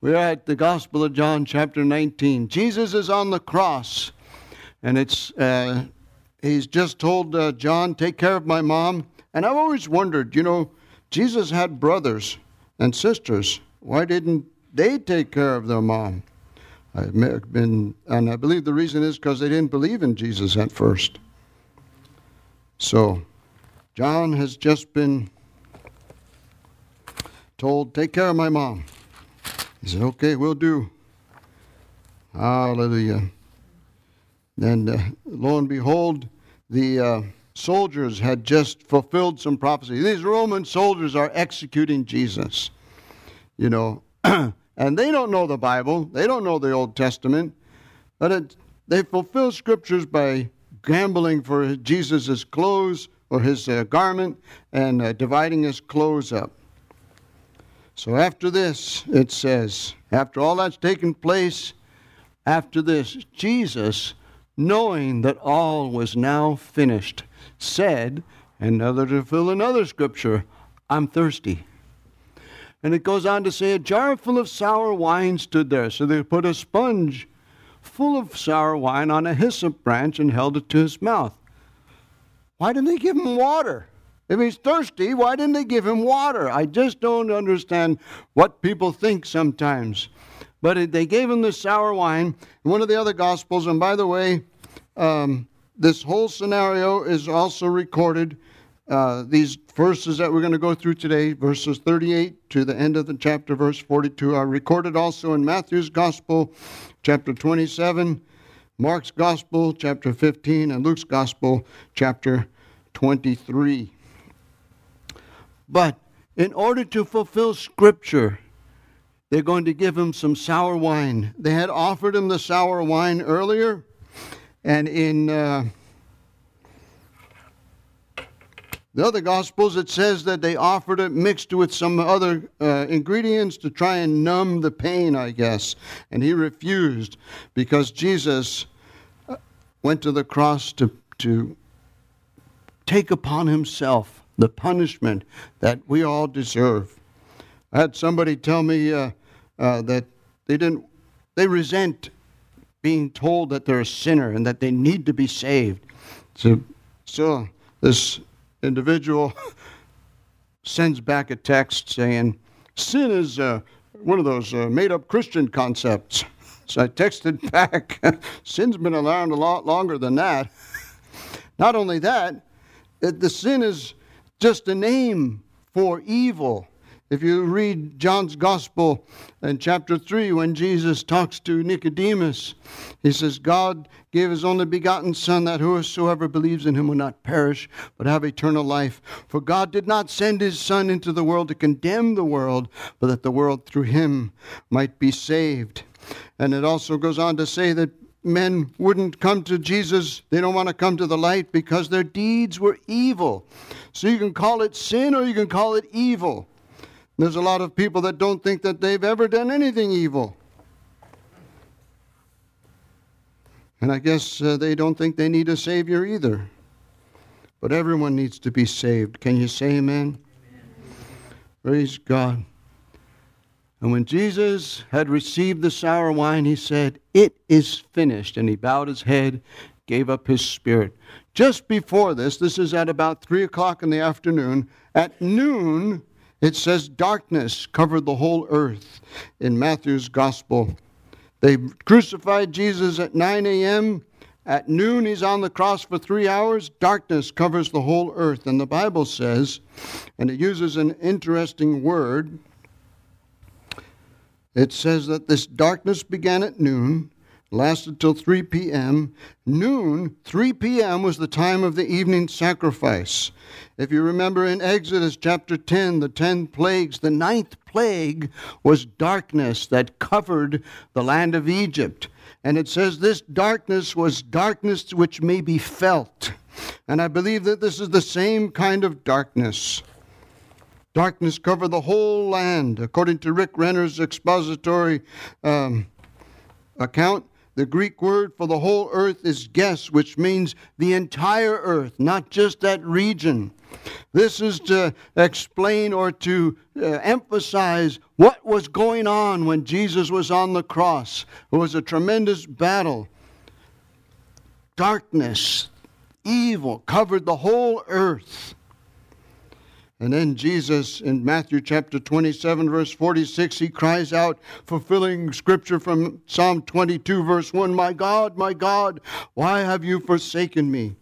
We're at the Gospel of John, chapter 19. Jesus is on the cross, and it's uh, he's just told uh, John, "Take care of my mom." And I've always wondered, you know, Jesus had brothers and sisters. Why didn't they take care of their mom? I've been, and I believe the reason is because they didn't believe in Jesus at first. So, John has just been told, Take care of my mom. Said, Okay, we'll do. Hallelujah. And uh, lo and behold, the uh, soldiers had just fulfilled some prophecy. These Roman soldiers are executing Jesus. You know, and they don't know the Bible, they don't know the Old Testament, but it, they fulfill scriptures by gambling for Jesus' clothes or his uh, garment and uh, dividing his clothes up. So after this, it says, after all that's taken place, after this, Jesus, knowing that all was now finished, said, another to fill another scripture, I'm thirsty. And it goes on to say, a jar full of sour wine stood there. So they put a sponge full of sour wine on a hyssop branch and held it to his mouth. Why didn't they give him water? If he's thirsty, why didn't they give him water? I just don't understand what people think sometimes. But they gave him the sour wine. One of the other Gospels, and by the way, um, this whole scenario is also recorded. Uh, these verses that we're going to go through today, verses 38 to the end of the chapter, verse 42, are recorded also in Matthew's Gospel, chapter 27, Mark's Gospel, chapter 15, and Luke's Gospel, chapter 23. But in order to fulfill Scripture, they're going to give him some sour wine. They had offered him the sour wine earlier, and in uh, the other Gospels, it says that they offered it mixed with some other uh, ingredients to try and numb the pain, I guess. And he refused because Jesus uh, went to the cross to, to take upon himself the punishment that we all deserve. I had somebody tell me uh, uh, that they didn't, they resent being told that they're a sinner and that they need to be saved. So, so this individual sends back a text saying, Sin is uh, one of those uh, made up Christian concepts. So I texted back, Sin's been around a lot longer than that. Not only that, the sin is just a name for evil. If you read John's Gospel in chapter 3, when Jesus talks to Nicodemus, he says, God gave his only begotten Son that whosoever believes in him will not perish, but have eternal life. For God did not send his Son into the world to condemn the world, but that the world through him might be saved. And it also goes on to say that men wouldn't come to Jesus, they don't want to come to the light because their deeds were evil. So you can call it sin or you can call it evil. There's a lot of people that don't think that they've ever done anything evil. And I guess uh, they don't think they need a Savior either. But everyone needs to be saved. Can you say amen? amen? Praise God. And when Jesus had received the sour wine, he said, It is finished. And he bowed his head, gave up his spirit. Just before this, this is at about 3 o'clock in the afternoon, at noon, it says darkness covered the whole earth in Matthew's gospel. They crucified Jesus at 9 a.m. At noon, he's on the cross for three hours. Darkness covers the whole earth. And the Bible says, and it uses an interesting word. It says that this darkness began at noon lasted till 3 p.m. Noon, 3 p.m., was the time of the evening sacrifice. If you remember in Exodus chapter 10, the ten plagues, the ninth plague was darkness that covered the land of Egypt. And it says this darkness was darkness which may be felt. And I believe that this is the same kind of darkness. Darkness covered the whole land. According to Rick Renner's expository um, account, The Greek word for the whole earth is ges, which means the entire earth, not just that region. This is to explain or to uh, emphasize what was going on when Jesus was on the cross. It was a tremendous battle. Darkness, evil covered the whole earth. And then Jesus in Matthew chapter 27, verse 46, he cries out, fulfilling scripture from Psalm 22, verse 1 My God, my God, why have you forsaken me?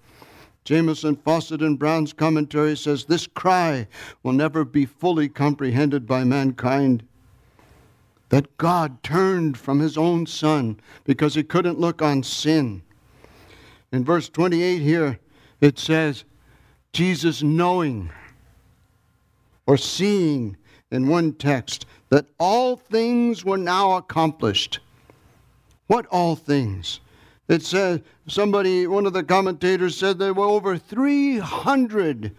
Jamieson, Fausset, and Brown's commentary says this cry will never be fully comprehended by mankind. That God turned from his own Son because he couldn't look on sin. In verse 28 here, it says, Jesus knowing or seeing in one text that all things were now accomplished. What all things? It says, somebody, one of the commentators said there were over 300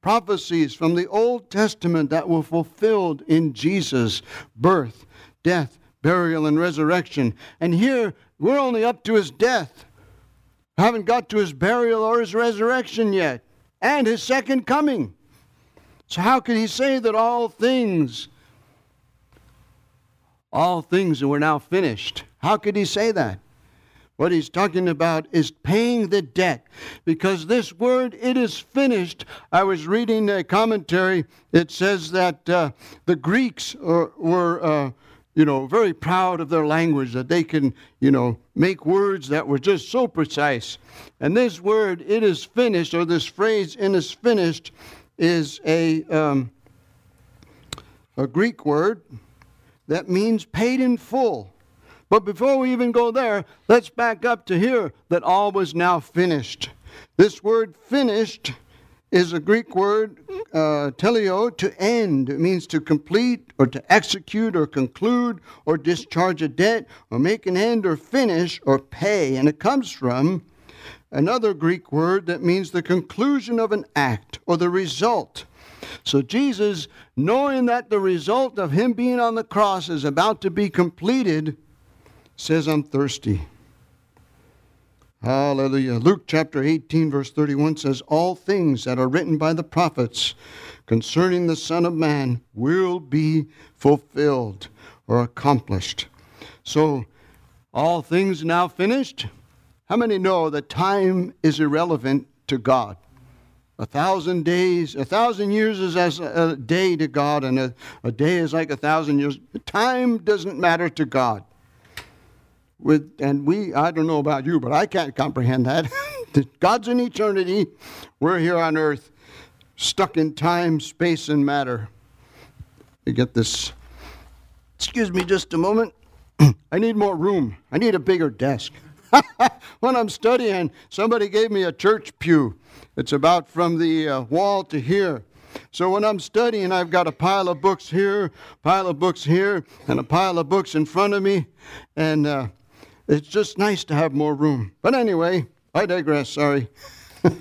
prophecies from the Old Testament that were fulfilled in Jesus' birth, death, burial, and resurrection. And here, we're only up to his death. Haven't got to his burial or his resurrection yet, and his second coming. So, how can he say that all things, all things were now finished? How could he say that? What he's talking about is paying the debt. Because this word, it is finished. I was reading a commentary. It says that uh, the Greeks are, were, uh, you know, very proud of their language, that they can, you know, make words that were just so precise. And this word, it is finished, or this phrase, it is finished, is a, um, a Greek word that means paid in full. But before we even go there, let's back up to here that all was now finished. This word finished is a Greek word, uh, teleo, to end. It means to complete or to execute or conclude or discharge a debt or make an end or finish or pay. And it comes from another Greek word that means the conclusion of an act or the result. So Jesus, knowing that the result of him being on the cross is about to be completed, says, I'm thirsty. Hallelujah. Luke chapter 18, verse 31 says, All things that are written by the prophets concerning the Son of Man will be fulfilled or accomplished. So, all things now finished? How many know that time is irrelevant to God? A thousand days, a thousand years is as a day to God, and a, a day is like a thousand years. Time doesn't matter to God. With and we, I don't know about you, but I can't comprehend that. God's in eternity. We're here on earth, stuck in time, space, and matter. You get this. Excuse me just a moment. I need more room. I need a bigger desk. when I'm studying, somebody gave me a church pew. It's about from the uh, wall to here. So when I'm studying, I've got a pile of books here, pile of books here, and a pile of books in front of me, and uh, it's just nice to have more room. But anyway, I digress. Sorry.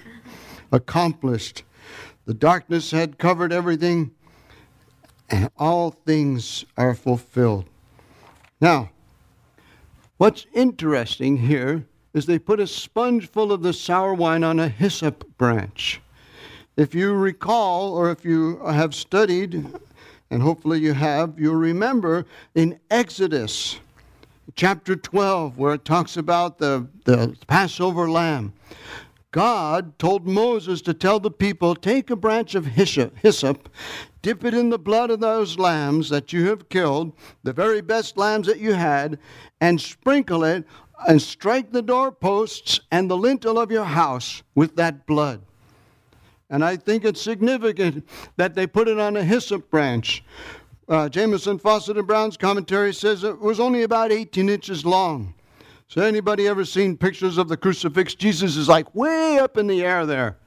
Accomplished. The darkness had covered everything, and all things are fulfilled. Now, What's interesting here is they put a sponge full of the sour wine on a hyssop branch. If you recall, or if you have studied, and hopefully you have, you'll remember in Exodus chapter 12, where it talks about the, the Passover lamb. God told Moses to tell the people, Take a branch of hyssop, dip it in the blood of those lambs that you have killed, the very best lambs that you had, and sprinkle it and strike the doorposts and the lintel of your house with that blood. And I think it's significant that they put it on a hyssop branch. Uh, Jamieson, Fausset, and Brown's commentary says it was only about 18 inches long. So, anybody ever seen pictures of the crucifix? Jesus is like way up in the air there.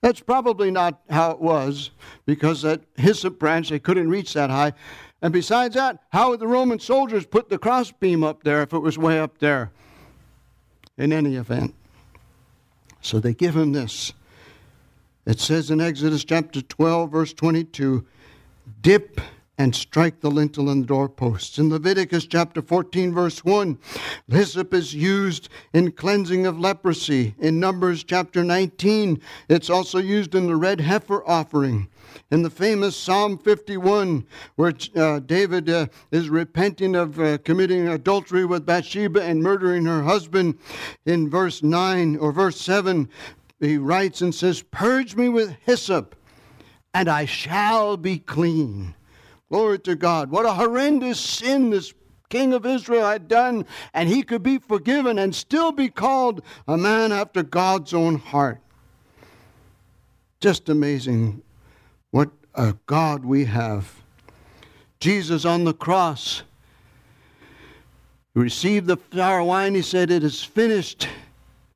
That's probably not how it was, because that hyssop branch, they couldn't reach that high. And besides that, how would the Roman soldiers put the crossbeam up there if it was way up there? In any event. So they give him this. It says in Exodus chapter 12, verse 22 dip and strike the lintel and the doorposts. In Leviticus chapter 14, verse 1, hyssop is used in cleansing of leprosy. In Numbers chapter 19, it's also used in the red heifer offering. In the famous Psalm 51, where uh, David uh, is repenting of uh, committing adultery with Bathsheba and murdering her husband, in verse 9 or verse 7, he writes and says, Purge me with hyssop, and I shall be clean. Glory to God. What a horrendous sin this king of Israel had done, and he could be forgiven and still be called a man after God's own heart. Just amazing what a God we have. Jesus on the cross received the sour wine. He said, It is finished,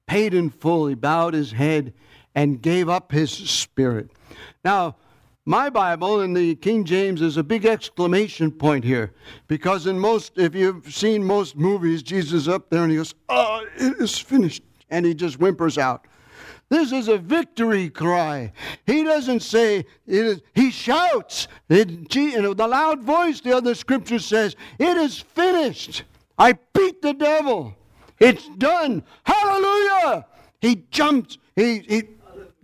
paid in full. He bowed his head and gave up his spirit. Now, my Bible in the King James is a big exclamation point here because in most, if you've seen most movies, Jesus up there and he goes, "Oh, it is finished," and he just whimpers out. This is a victory cry. He doesn't say it is. He shouts. Know, the loud voice. The other scripture says, "It is finished. I beat the devil. It's done. Hallelujah!" He jumps. He he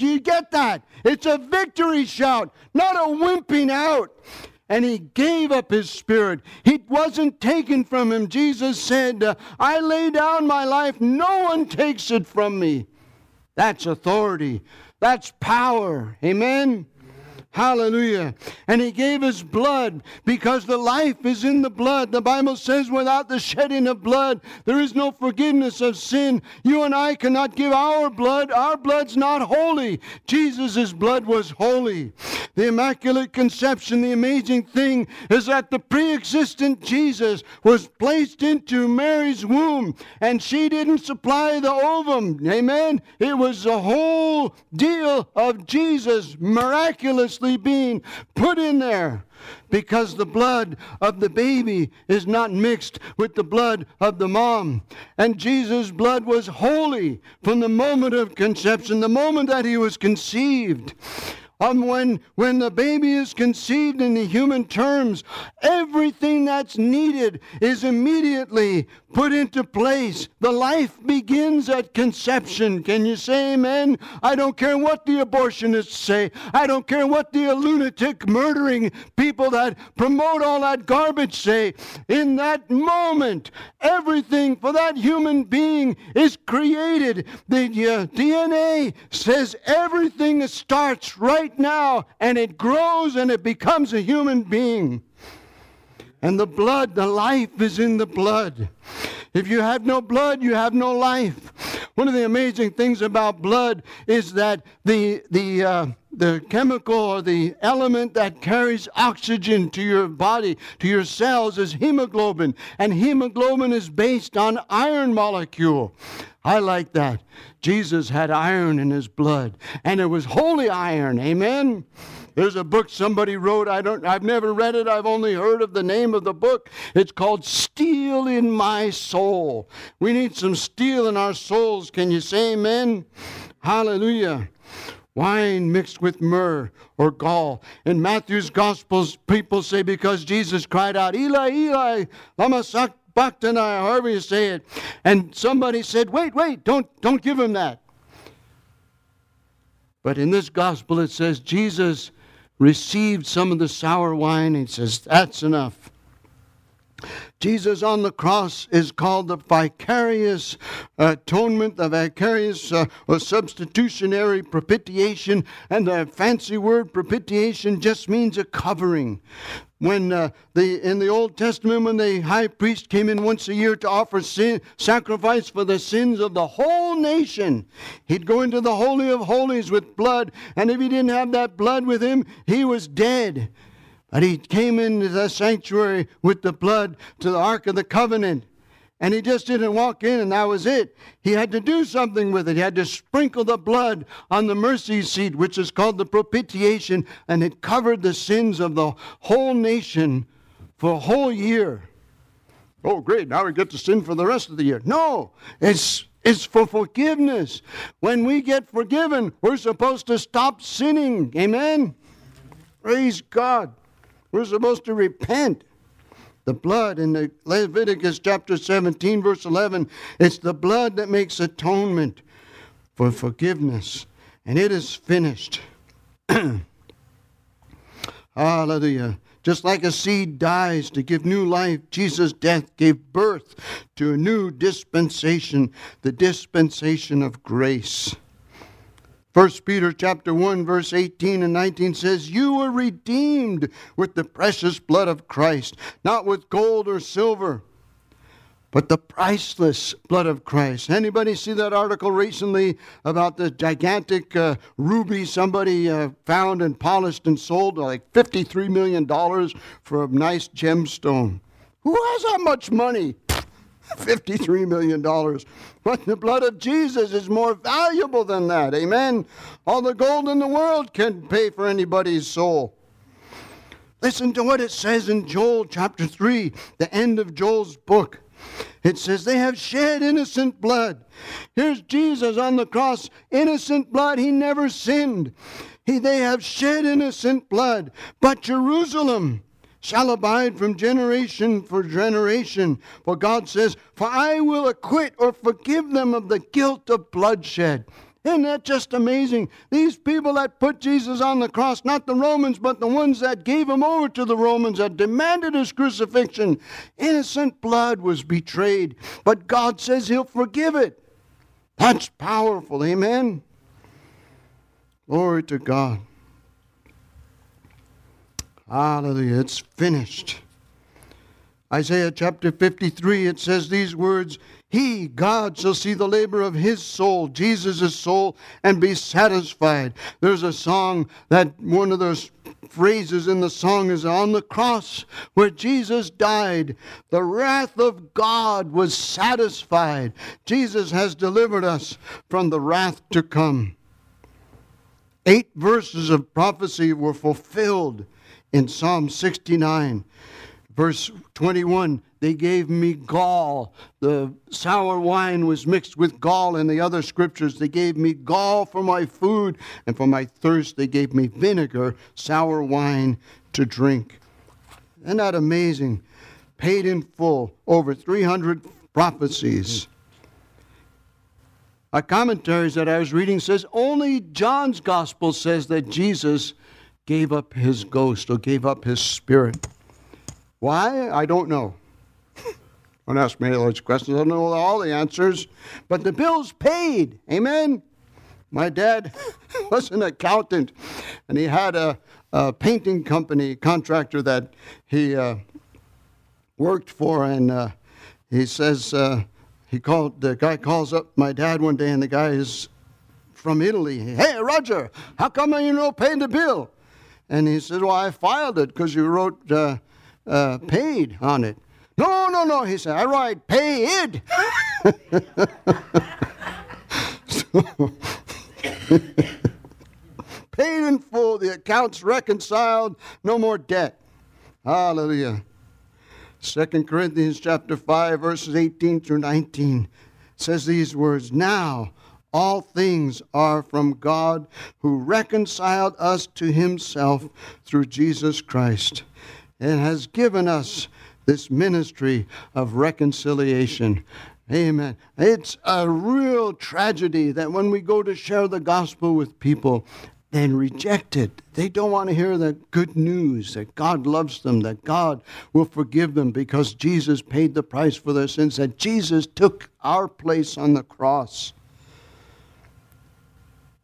do you get that? It's a victory shout, not a wimping out. And he gave up his spirit. It wasn't taken from him. Jesus said, uh, I lay down my life, no one takes it from me. That's authority, that's power. Amen? Hallelujah. And he gave his blood because the life is in the blood. The Bible says, without the shedding of blood, there is no forgiveness of sin. You and I cannot give our blood. Our blood's not holy. Jesus' blood was holy. The Immaculate Conception, the amazing thing is that the pre existent Jesus was placed into Mary's womb and she didn't supply the ovum. Amen. It was the whole deal of Jesus miraculous being put in there because the blood of the baby is not mixed with the blood of the mom. And Jesus' blood was holy from the moment of conception, the moment that he was conceived. Um, when, when the baby is conceived in the human terms, everything that's needed is immediately put into place. The life begins at conception. Can you say amen? I don't care what the abortionists say. I don't care what the lunatic murdering people that promote all that garbage say. In that moment, everything for that human being is created. The uh, DNA says everything starts right now and it grows and it becomes a human being. And the blood, the life is in the blood. If you have no blood, you have no life. One of the amazing things about blood is that the, the, uh, the chemical or the element that carries oxygen to your body, to your cells, is hemoglobin. And hemoglobin is based on iron molecule. I like that. Jesus had iron in his blood, and it was holy iron. Amen. There's a book somebody wrote. I don't I've never read it. I've only heard of the name of the book. It's called Steel in My Soul. We need some steel in our souls. Can you say amen? Hallelujah wine mixed with myrrh or gall. In Matthew's Gospels, people say because Jesus cried out, Eli, Eli, lama sabachthani, however you say it. And somebody said, wait, wait, don't, don't give him that. But in this gospel, it says Jesus received some of the sour wine. He says, That's enough. Jesus on the cross is called the vicarious atonement, the vicarious uh, or substitutionary propitiation, and the fancy word propitiation just means a covering when uh, the in the Old Testament, when the high priest came in once a year to offer sin, sacrifice for the sins of the whole nation, he'd go into the holy of holies with blood, and if he didn't have that blood with him, he was dead. But he came into the sanctuary with the blood to the Ark of the Covenant. And he just didn't walk in and that was it. He had to do something with it. He had to sprinkle the blood on the mercy seat, which is called the propitiation, and it covered the sins of the whole nation for a whole year. Oh, great. Now we get to sin for the rest of the year. No, it's, it's for forgiveness. When we get forgiven, we're supposed to stop sinning. Amen? Praise God. We're supposed to repent. The blood in the Leviticus chapter 17, verse 11, it's the blood that makes atonement for forgiveness, and it is finished. Hallelujah. Just like a seed dies to give new life, Jesus' death gave birth to a new dispensation, the dispensation of grace. 1 Peter chapter 1 verse 18 and 19 says, "You were redeemed with the precious blood of Christ, not with gold or silver, but the priceless blood of Christ. Anybody see that article recently about the gigantic uh, ruby somebody uh, found and polished and sold like $53 million for a nice gemstone? Who has that much money? $53 million. But the blood of Jesus is more valuable than that. Amen. All the gold in the world can pay for anybody's soul. Listen to what it says in Joel chapter 3, the end of Joel's book. It says they have shed innocent blood. Here's Jesus on the cross, innocent blood. He never sinned. He, they have shed innocent blood. But Jerusalem shall abide from generation for generation. For God says, For I will acquit or forgive them of the guilt of bloodshed. Isn't that just amazing? These people that put Jesus on the cross, not the Romans, but the ones that gave him over to the Romans, that demanded his crucifixion, innocent blood was betrayed. But God says he'll forgive it. That's powerful. Amen. Glory to God. Hallelujah. It's finished. Isaiah chapter 53, it says these words He, God, shall see the labor of his soul, Jesus' soul, and be satisfied. There's a song that one of those phrases in the song is on the cross where Jesus died. The wrath of God was satisfied. Jesus has delivered us from the wrath to come. Eight verses of prophecy were fulfilled in Psalm 69. Verse 21 They gave me gall. The sour wine was mixed with gall in the other scriptures. They gave me gall for my food, and for my thirst, they gave me vinegar, sour wine to drink. Isn't that amazing? Paid in full, over 300 prophecies. A commentaries that I was reading says only John's gospel says that Jesus gave up his ghost or gave up his spirit. Why? I don't know. Don't ask me those questions. I don't know all the answers. But the bill's paid. Amen. My dad was an accountant, and he had a, a painting company contractor that he uh, worked for, and uh, he says uh, he called the guy calls up my dad one day, and the guy is from Italy. Hey, Roger, how come you don't pay the bill? And he said, Well, I filed it because you wrote uh, uh, paid on it. No, no, no, he said, I write paid. paid in full, the accounts reconciled, no more debt. Hallelujah. Second Corinthians chapter 5, verses 18 through 19 says these words Now all things are from God who reconciled us to himself through Jesus Christ and has given us this ministry of reconciliation. Amen. It's a real tragedy that when we go to share the gospel with people, then reject it. They don't want to hear the good news that God loves them, that God will forgive them because Jesus paid the price for their sins, that Jesus took our place on the cross.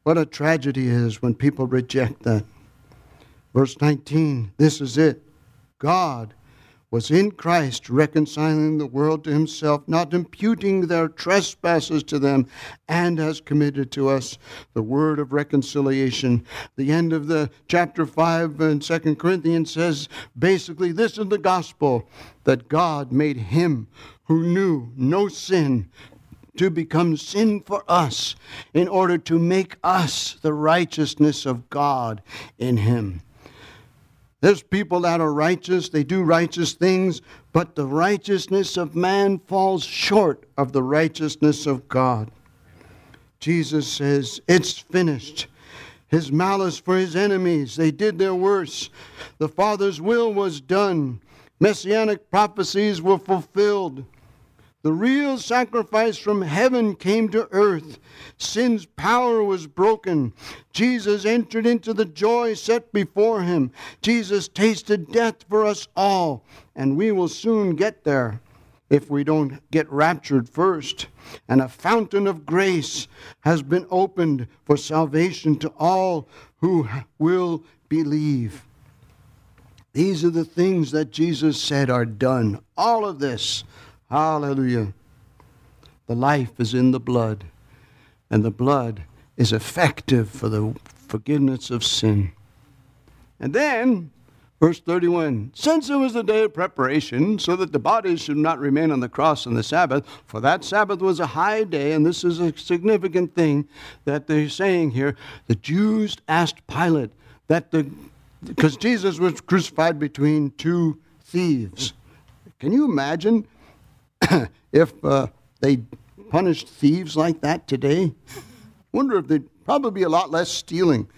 What a tragedy is when people reject that. Verse 19, this is it. God was in Christ reconciling the world to himself, not imputing their trespasses to them, and has committed to us the word of reconciliation. The end of the chapter 5 in 2 Corinthians says basically this is the gospel that God made him who knew no sin to become sin for us in order to make us the righteousness of God in Him. There's people that are righteous, they do righteous things, but the righteousness of man falls short of the righteousness of God. Jesus says, It's finished. his malice for his enemies. They did their worst. The Father's will was done. Messianic prophecies were fulfilled. The real sacrifice from heaven came to earth. Sin's power was broken. Jesus entered into the joy set before him. Jesus tasted death for us all, and we will soon get there if we don't get raptured first. And a fountain of grace has been opened for salvation to all who will believe. These are the things that Jesus said are done. All of this Hallelujah. The life is in the blood, and the blood is effective for the forgiveness of sin. And then, verse 31 Since it was the day of preparation, so that the bodies should not remain on the cross on the Sabbath, for that Sabbath was a high day, and this is a significant thing that they're saying here. The Jews asked Pilate that the, because Jesus was crucified between two thieves. Can you imagine if uh, they punished thieves like that today, wonder if there'd probably be a lot less stealing.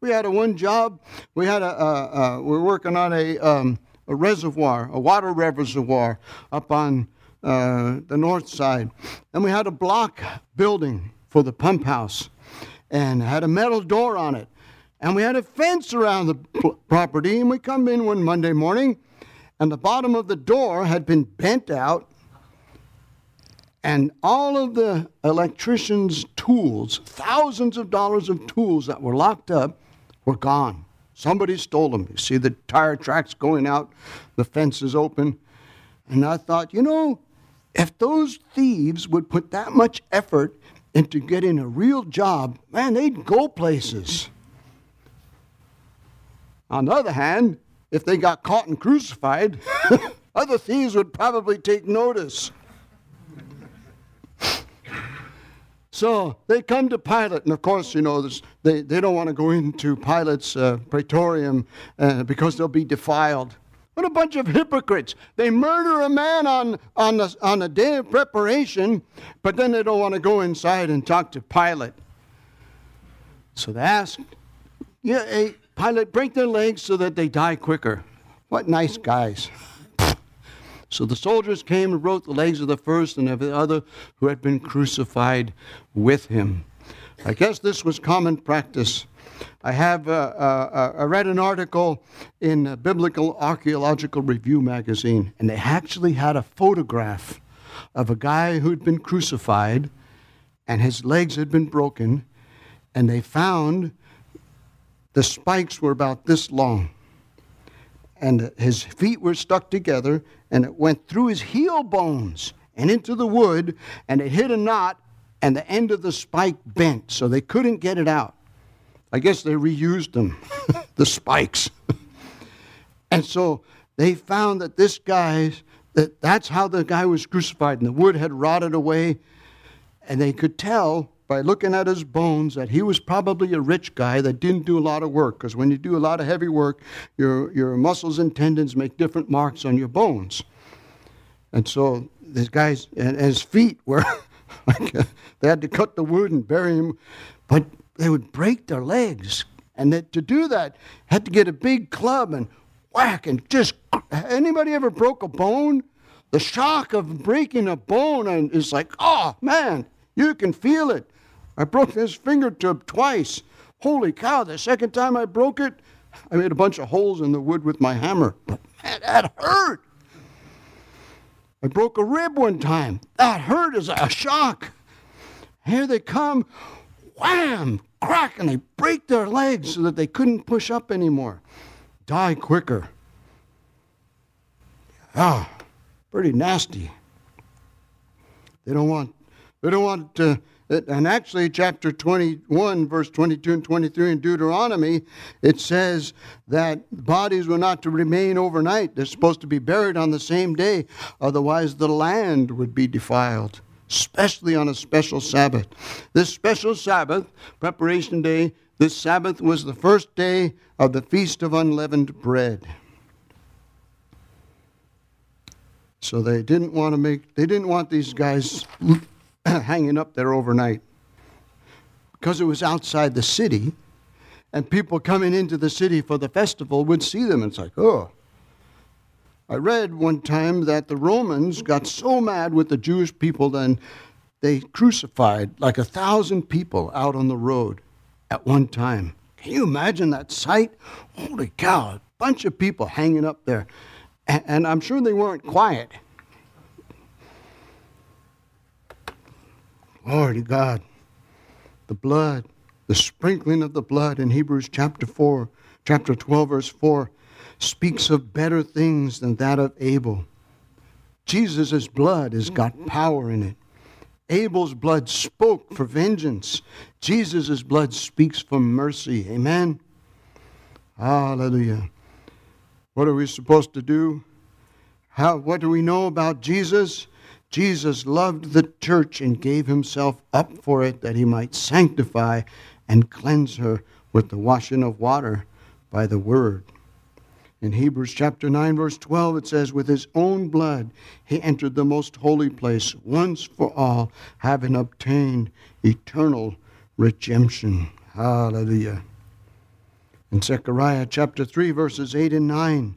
We had a one job. We had a, we're working on a, um, a reservoir, a water reservoir up on uh, the north side, and we had a block building for the pump house, and had a metal door on it, and we had a fence around the property. And we come in one Monday morning, and the bottom of the door had been bent out and all of the electrician's tools, thousands of dollars of tools that were locked up, were gone. Somebody stole them. You see the tire tracks going out, the fence is open. And I thought, you know, if those thieves would put that much effort into getting a real job, man, they'd go places. On the other hand, if they got caught and crucified, other thieves would probably take notice. So they come to Pilate, and of course, you know, they, they don't want to go into Pilate's uh, praetorium uh, because they'll be defiled. What a bunch of hypocrites. They murder a man on, on, the, on a day of preparation, but then they don't want to go inside and talk to Pilate. So they ask, yeah, hey, Pilate, break their legs so that they die quicker. What nice guys. So the soldiers came and broke the legs of the first and of the other who had been crucified with him. I guess this was common practice. I have uh, uh, uh I read an article in Biblical Archaeological Review magazine, and they actually had a photograph of a guy who'd been crucified, and his legs had been broken, and they found the spikes were about this long, and his feet were stuck together, and it went through his heel bones and into the wood, and it hit a knot, and the end of the spike bent, so they couldn't get it out. I guess they reused them, the spikes. and so they found that this guy, that that's how the guy was crucified, and the wood had rotted away, and they could tell by looking at his bones that he was probably a rich guy that didn't do a lot of work. Because when you do a lot of heavy work, your, your muscles and tendons make different marks on your bones. And so this guy's, and his feet were, like, they had to cut the wood and bury him, but they would break their legs. And that, to do that, had to get a big club and whack and just, anybody ever broke a bone? The shock of breaking a bone and is like, oh man, you can feel it. I broke his fingertip twice. Holy cow, the second time I broke it, I made a bunch of holes in the wood with my hammer. But man, that hurt. I broke a rib one time. That hurt as a shock. Here they come, wham, crack, and they break their legs so that they couldn't push up anymore. Die quicker. Ah, pretty nasty. They don't want, they don't want to and actually, chapter 21, verse 22 and 23 in Deuteronomy, it says that bodies were not to remain overnight. They're supposed to be buried on the same day, otherwise, the land would be defiled, especially on a special Sabbath. This special Sabbath, preparation day, this Sabbath was the first day of the Feast of Unleavened Bread. So they didn't want to make, they didn't want these guys hanging up there overnight. Because it was outside the city, and people coming into the city for the festival would see them. And it's like, oh. I read one time that the Romans got so mad with the Jewish people, then they crucified like a thousand people out on the road at one time. Can you imagine that sight? Holy cow, a bunch of people hanging up there. And, and I'm sure they weren't quiet. Glory to God. The blood, the sprinkling of the blood in Hebrews chapter 4, chapter 12, verse 4, speaks of better things than that of Abel. Jesus' blood has got power in it. Abel's blood spoke for vengeance. Jesus' blood speaks for mercy. Amen. Hallelujah. What are we supposed to do? How, what do we know about Jesus? Jesus loved the church and gave himself up for it that he might sanctify and cleanse her with the washing of water by the word. In Hebrews chapter 9, verse 12, it says, With his own blood he entered the most holy place once for all, having obtained eternal redemption. Hallelujah. In Zechariah chapter 3, verses 8 and 9,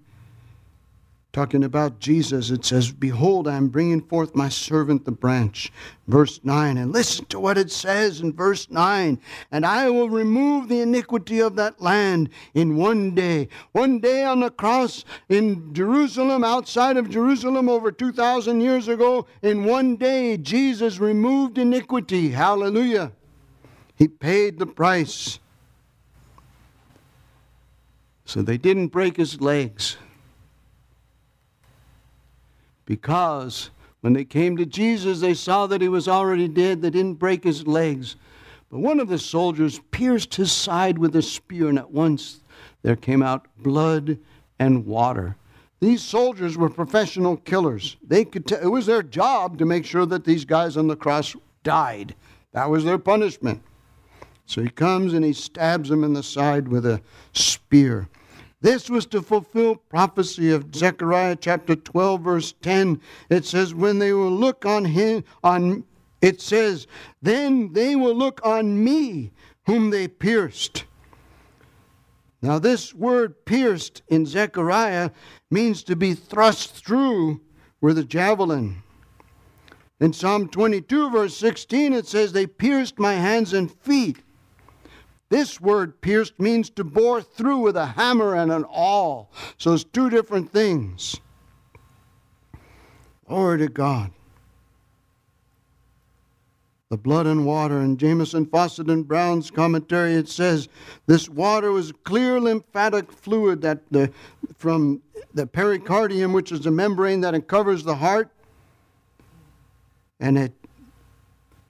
talking about Jesus, it says, Behold, I am bringing forth my servant the branch. Verse 9. And listen to what it says in verse 9. And I will remove the iniquity of that land in one day. One day on the cross in Jerusalem, outside of Jerusalem, over 2,000 years ago, in one day, Jesus removed iniquity. Hallelujah. He paid the price. So they didn't break his legs because when they came to Jesus, they saw that he was already dead. They didn't break his legs. But one of the soldiers pierced his side with a spear, and at once there came out blood and water. These soldiers were professional killers. They could t- it was their job to make sure that these guys on the cross died. That was their punishment. So he comes and he stabs them in the side with a spear. This was to fulfill prophecy of Zechariah chapter 12 verse 10. It says when they will look on him on it says then they will look on me whom they pierced. Now this word pierced in Zechariah means to be thrust through with a javelin. In Psalm 22 verse 16 it says they pierced my hands and feet. This word pierced means to bore through with a hammer and an awl. So it's two different things. Glory to God. The blood and water. In Jamieson Fausset, and Brown's commentary, it says this water was clear lymphatic fluid that the, from the pericardium, which is the membrane that uncovers the heart, and it,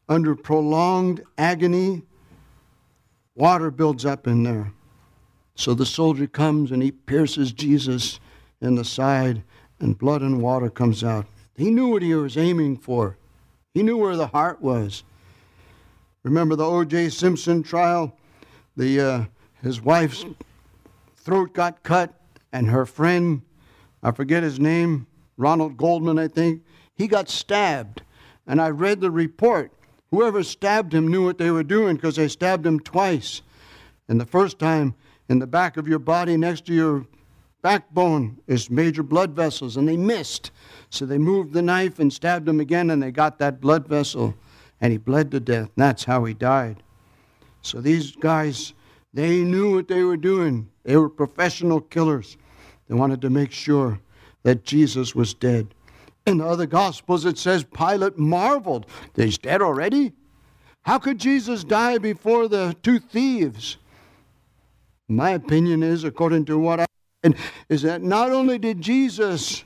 under prolonged agony, Water builds up in there. So the soldier comes and he pierces Jesus in the side, and blood and water comes out. He knew what he was aiming for, he knew where the heart was. Remember the O.J. Simpson trial? The, uh, his wife's throat got cut, and her friend, I forget his name, Ronald Goldman, I think, he got stabbed. And I read the report. Whoever stabbed him knew what they were doing because they stabbed him twice. And the first time, in the back of your body next to your backbone is major blood vessels, and they missed. So they moved the knife and stabbed him again, and they got that blood vessel, and he bled to death. That's how he died. So these guys, they knew what they were doing. They were professional killers. They wanted to make sure that Jesus was dead. In the other Gospels, it says Pilate marveled. He's dead already? How could Jesus die before the two thieves? My opinion is, according to what I read, is that not only did Jesus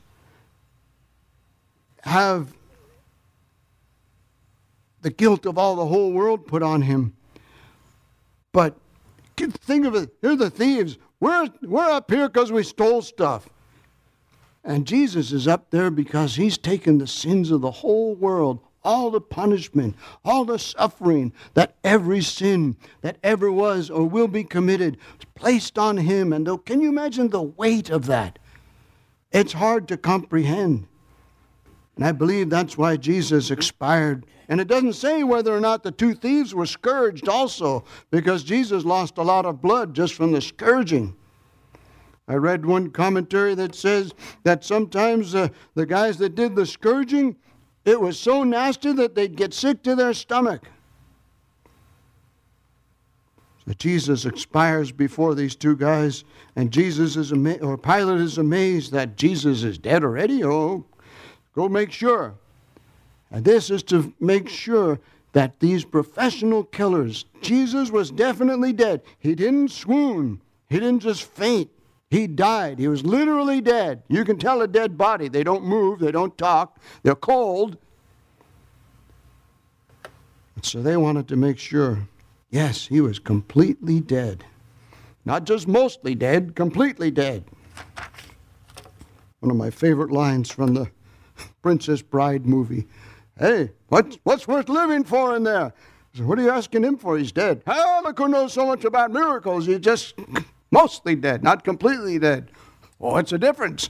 have the guilt of all the whole world put on him, but think of it, here are the thieves. We're, we're up here because we stole stuff. And Jesus is up there because he's taken the sins of the whole world, all the punishment, all the suffering that every sin that ever was or will be committed is placed on him. And can you imagine the weight of that? It's hard to comprehend. And I believe that's why Jesus expired. And it doesn't say whether or not the two thieves were scourged also, because Jesus lost a lot of blood just from the scourging. I read one commentary that says that sometimes uh, the guys that did the scourging, it was so nasty that they'd get sick to their stomach. So Jesus expires before these two guys, and Jesus is ama- or Pilate is amazed that Jesus is dead already. Oh, go make sure. And this is to make sure that these professional killers, Jesus was definitely dead. He didn't swoon. He didn't just faint. He died. He was literally dead. You can tell a dead body. They don't move, they don't talk, they're cold. So they wanted to make sure yes, he was completely dead. Not just mostly dead, completely dead. One of my favorite lines from the Princess Bride movie. Hey, what's, what's worth living for in there? Said, what are you asking him for? He's dead. How look who knows so much about miracles? He's just mostly dead, not completely dead. Oh, what's the difference?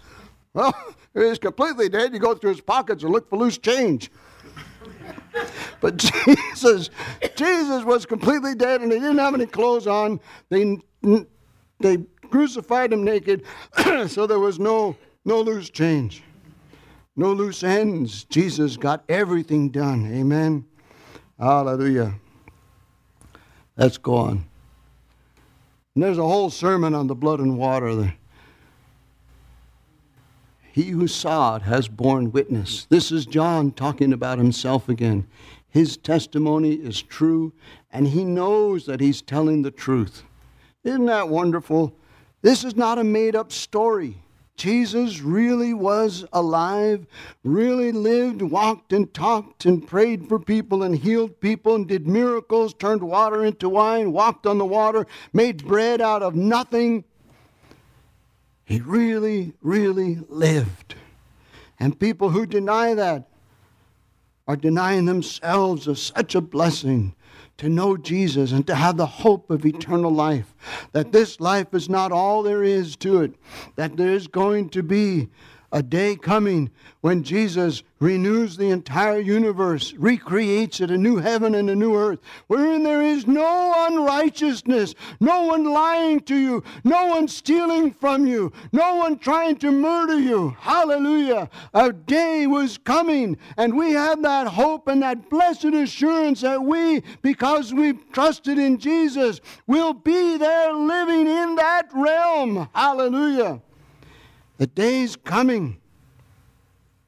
Well, if he's completely dead, you go through his pockets and look for loose change. But Jesus, Jesus was completely dead and he didn't have any clothes on. They, they crucified him naked, so there was no, no loose change, no loose ends. Jesus got everything done. Amen. Hallelujah. Let's go on. And there's a whole sermon on the blood and water there. He who saw it has borne witness. This is John talking about himself again. His testimony is true, and he knows that he's telling the truth. Isn't that wonderful? This is not a made up story. Jesus really was alive, really lived, walked and talked and prayed for people and healed people and did miracles, turned water into wine, walked on the water, made bread out of nothing. He really, really lived. And people who deny that are denying themselves of such a blessing to know Jesus and to have the hope of eternal life. That this life is not all there is to it, that there is going to be a day coming when Jesus renews the entire universe, recreates it, a new heaven and a new earth, wherein there is no unrighteousness, no one lying to you, no one stealing from you, no one trying to murder you. Hallelujah. A day was coming, and we have that hope and that blessed assurance that we, because we've trusted in Jesus, will be there living in that realm. Hallelujah. The day's coming.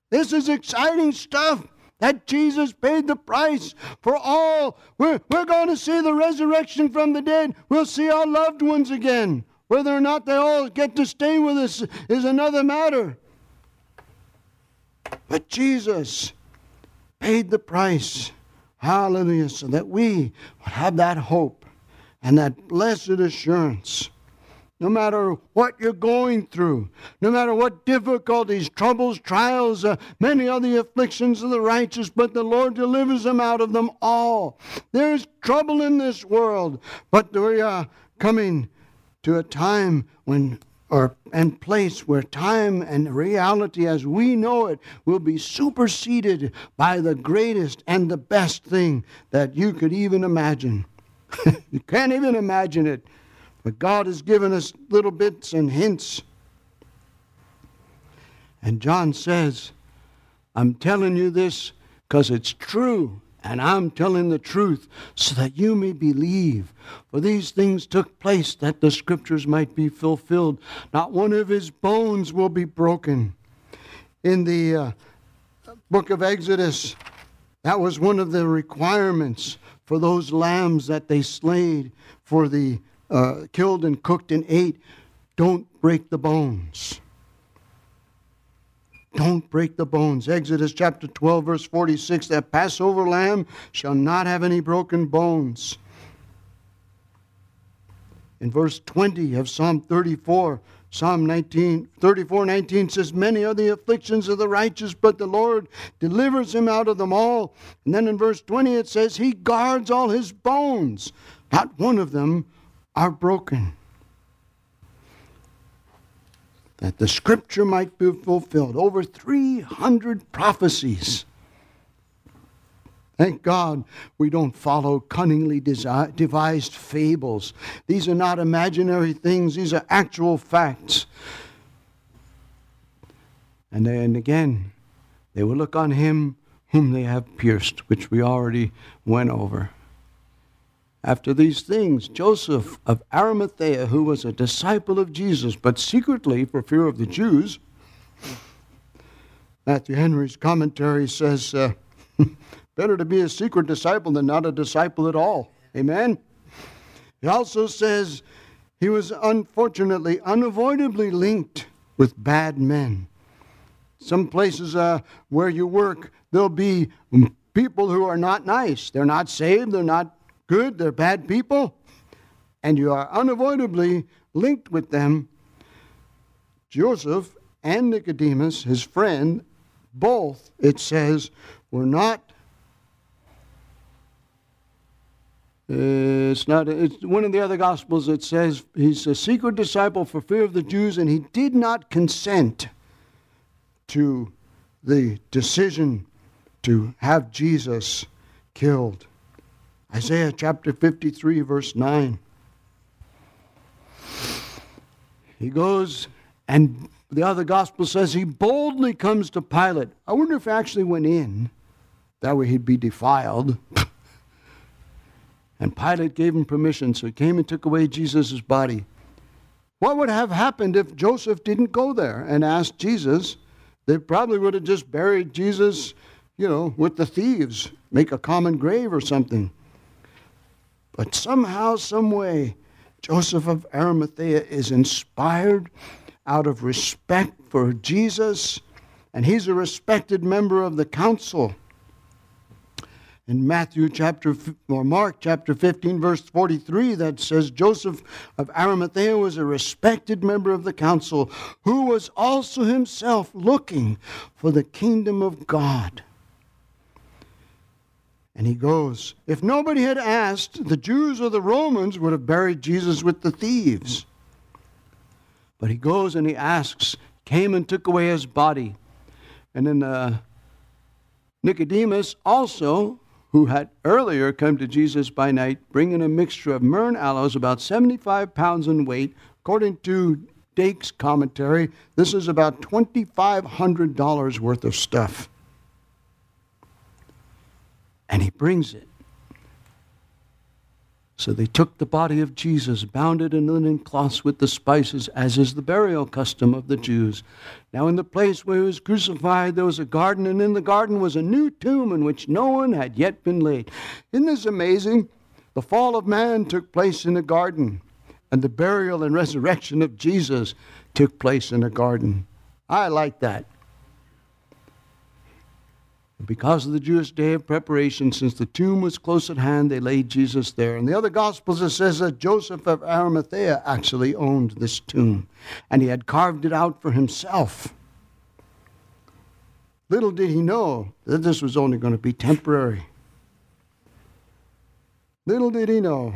This is exciting stuff that Jesus paid the price for all. We're, we're going to see the resurrection from the dead. We'll see our loved ones again. Whether or not they all get to stay with us is another matter. But Jesus paid the price. Hallelujah. So that we would have that hope and that blessed assurance no matter what you're going through, no matter what difficulties, troubles, trials, uh, many are the afflictions of the righteous, but the Lord delivers them out of them all. There's trouble in this world, but we are coming to a time when or and place where time and reality as we know it will be superseded by the greatest and the best thing that you could even imagine. you can't even imagine it. But God has given us little bits and hints. And John says, I'm telling you this because it's true, and I'm telling the truth so that you may believe. For these things took place that the scriptures might be fulfilled. Not one of his bones will be broken. In the uh, book of Exodus, that was one of the requirements for those lambs that they slayed for the uh, killed and cooked and ate, don't break the bones. Don't break the bones. Exodus chapter 12, verse 46 that Passover lamb shall not have any broken bones. In verse 20 of Psalm 34, Psalm 19, 34, 19 says, Many are the afflictions of the righteous, but the Lord delivers him out of them all. And then in verse 20 it says, He guards all his bones. Not one of them are broken. that the scripture might be fulfilled. Over 300 prophecies. Thank God we don't follow cunningly devised fables. These are not imaginary things, these are actual facts. And then again, they will look on him whom they have pierced, which we already went over. After these things, Joseph of Arimathea, who was a disciple of Jesus, but secretly for fear of the Jews, Matthew Henry's commentary says, uh, better to be a secret disciple than not a disciple at all. Amen? He also says he was unfortunately, unavoidably linked with bad men. Some places uh, where you work, there'll be people who are not nice. They're not saved, they're not good, they're bad people, and you are unavoidably linked with them. Joseph and Nicodemus, his friend, both, it says, were not. Uh, it's not. It's one of the other gospels. It says he's a secret disciple for fear of the Jews, and he did not consent to the decision to have Jesus killed. Isaiah chapter 53, verse 9. He goes, and the other gospel says he boldly comes to Pilate. I wonder if he actually went in. That way he'd be defiled. and Pilate gave him permission, so he came and took away Jesus' body. What would have happened if Joseph didn't go there and ask Jesus? They probably would have just buried Jesus, you know, with the thieves, make a common grave or something. But somehow, some way, Joseph of Arimathea is inspired out of respect for Jesus, and he's a respected member of the council. In Matthew chapter or Mark chapter 15 verse 43 that says Joseph of Arimathea was a respected member of the council who was also himself looking for the kingdom of God. And he goes, If nobody had asked, the Jews or the Romans would have buried Jesus with the thieves. But he goes and he asks, came and took away his body. And then uh, Nicodemus also, who had earlier come to Jesus by night, bringing a mixture of myrrh and aloes, about 75 pounds in weight, according to Dake's commentary, this is about $2,500 worth of stuff and he brings it. So they took the body of Jesus, bound it in linen cloths with the spices, as is the burial custom of the Jews. Now, in the place where he was crucified, there was a garden, and in the garden was a new tomb in which no one had yet been laid. Isn't this amazing? The fall of man took place in a garden, and the burial and resurrection of Jesus took place in a garden. I like that. Because of the Jewish day of preparation, since the tomb was close at hand, they laid Jesus there. In the other Gospels, it says that Joseph of Arimathea actually owned this tomb, and he had carved it out for himself. Little did he know that this was only going to be temporary. Little did he know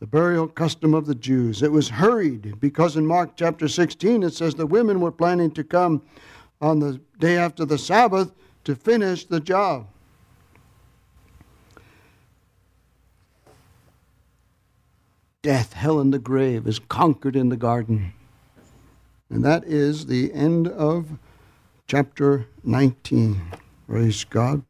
the burial custom of the Jews. It was hurried because in Mark chapter 16 it says the women were planning to come on the day after the Sabbath to finish the job. Death, hell, and the grave is conquered in the garden. And that is the end of chapter 19. Praise God.